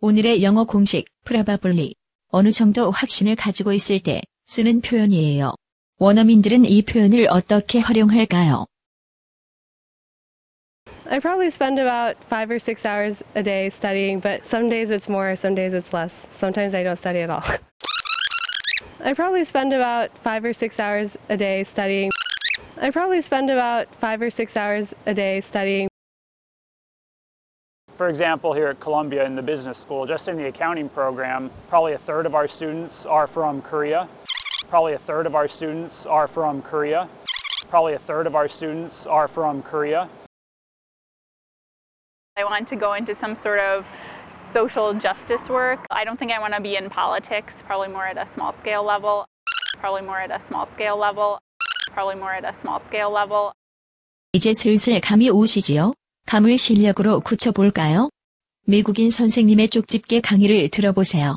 오늘의 영어 공식 probably 어느 정도 확신을 가지고 있을 때 쓰는 표현이에요. 원어민들은 이 표현을 어떻게 활용할까요? I probably spend about five or six hours a day studying, but some days it's more, some days it's less. Sometimes I don't study at all. I probably spend about five or six hours a day studying. I probably spend about five or six hours a day studying. For example, here at Columbia in the business school, just in the accounting program, probably a third of our students are from Korea. Probably a third of our students are from Korea. Probably a third of our students are from Korea. I want to go into some sort of social justice work. I don't think I want to be in politics, probably more at a small scale level. Probably more at a small scale level. Probably more at a small scale level. 이제 슬슬 감이 오시지요? 감을 실력으로 굳혀볼까요? 미국인 선생님의 쪽집게 강의를 들어보세요.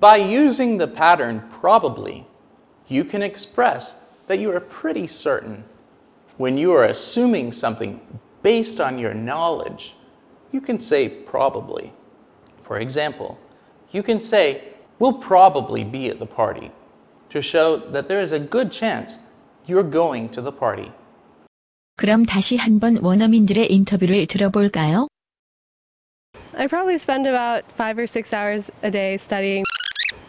By using the pattern probably, you can express that you are pretty certain. When you are assuming something based on your knowledge, you can say probably. For example, you can say, we'll probably be at the party, to show that there is a good chance you're going to the party. 그럼 다시 한번 원어민들의 인터뷰를 들어볼까요? I probably spend about five or six hours a day studying.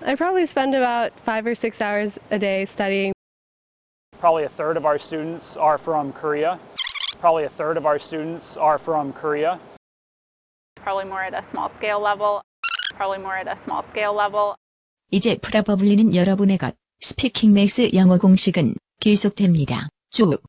I probably spend about five or six hours a day studying. Probably a third of our students are from Korea. Probably a third of our students are from Korea. Probably more at a small scale level. Probably more at a small scale level. 이제 프라버블리는 여러분의 것. 스피킹 맥스 영어 공식은 계속됩니다. 쭉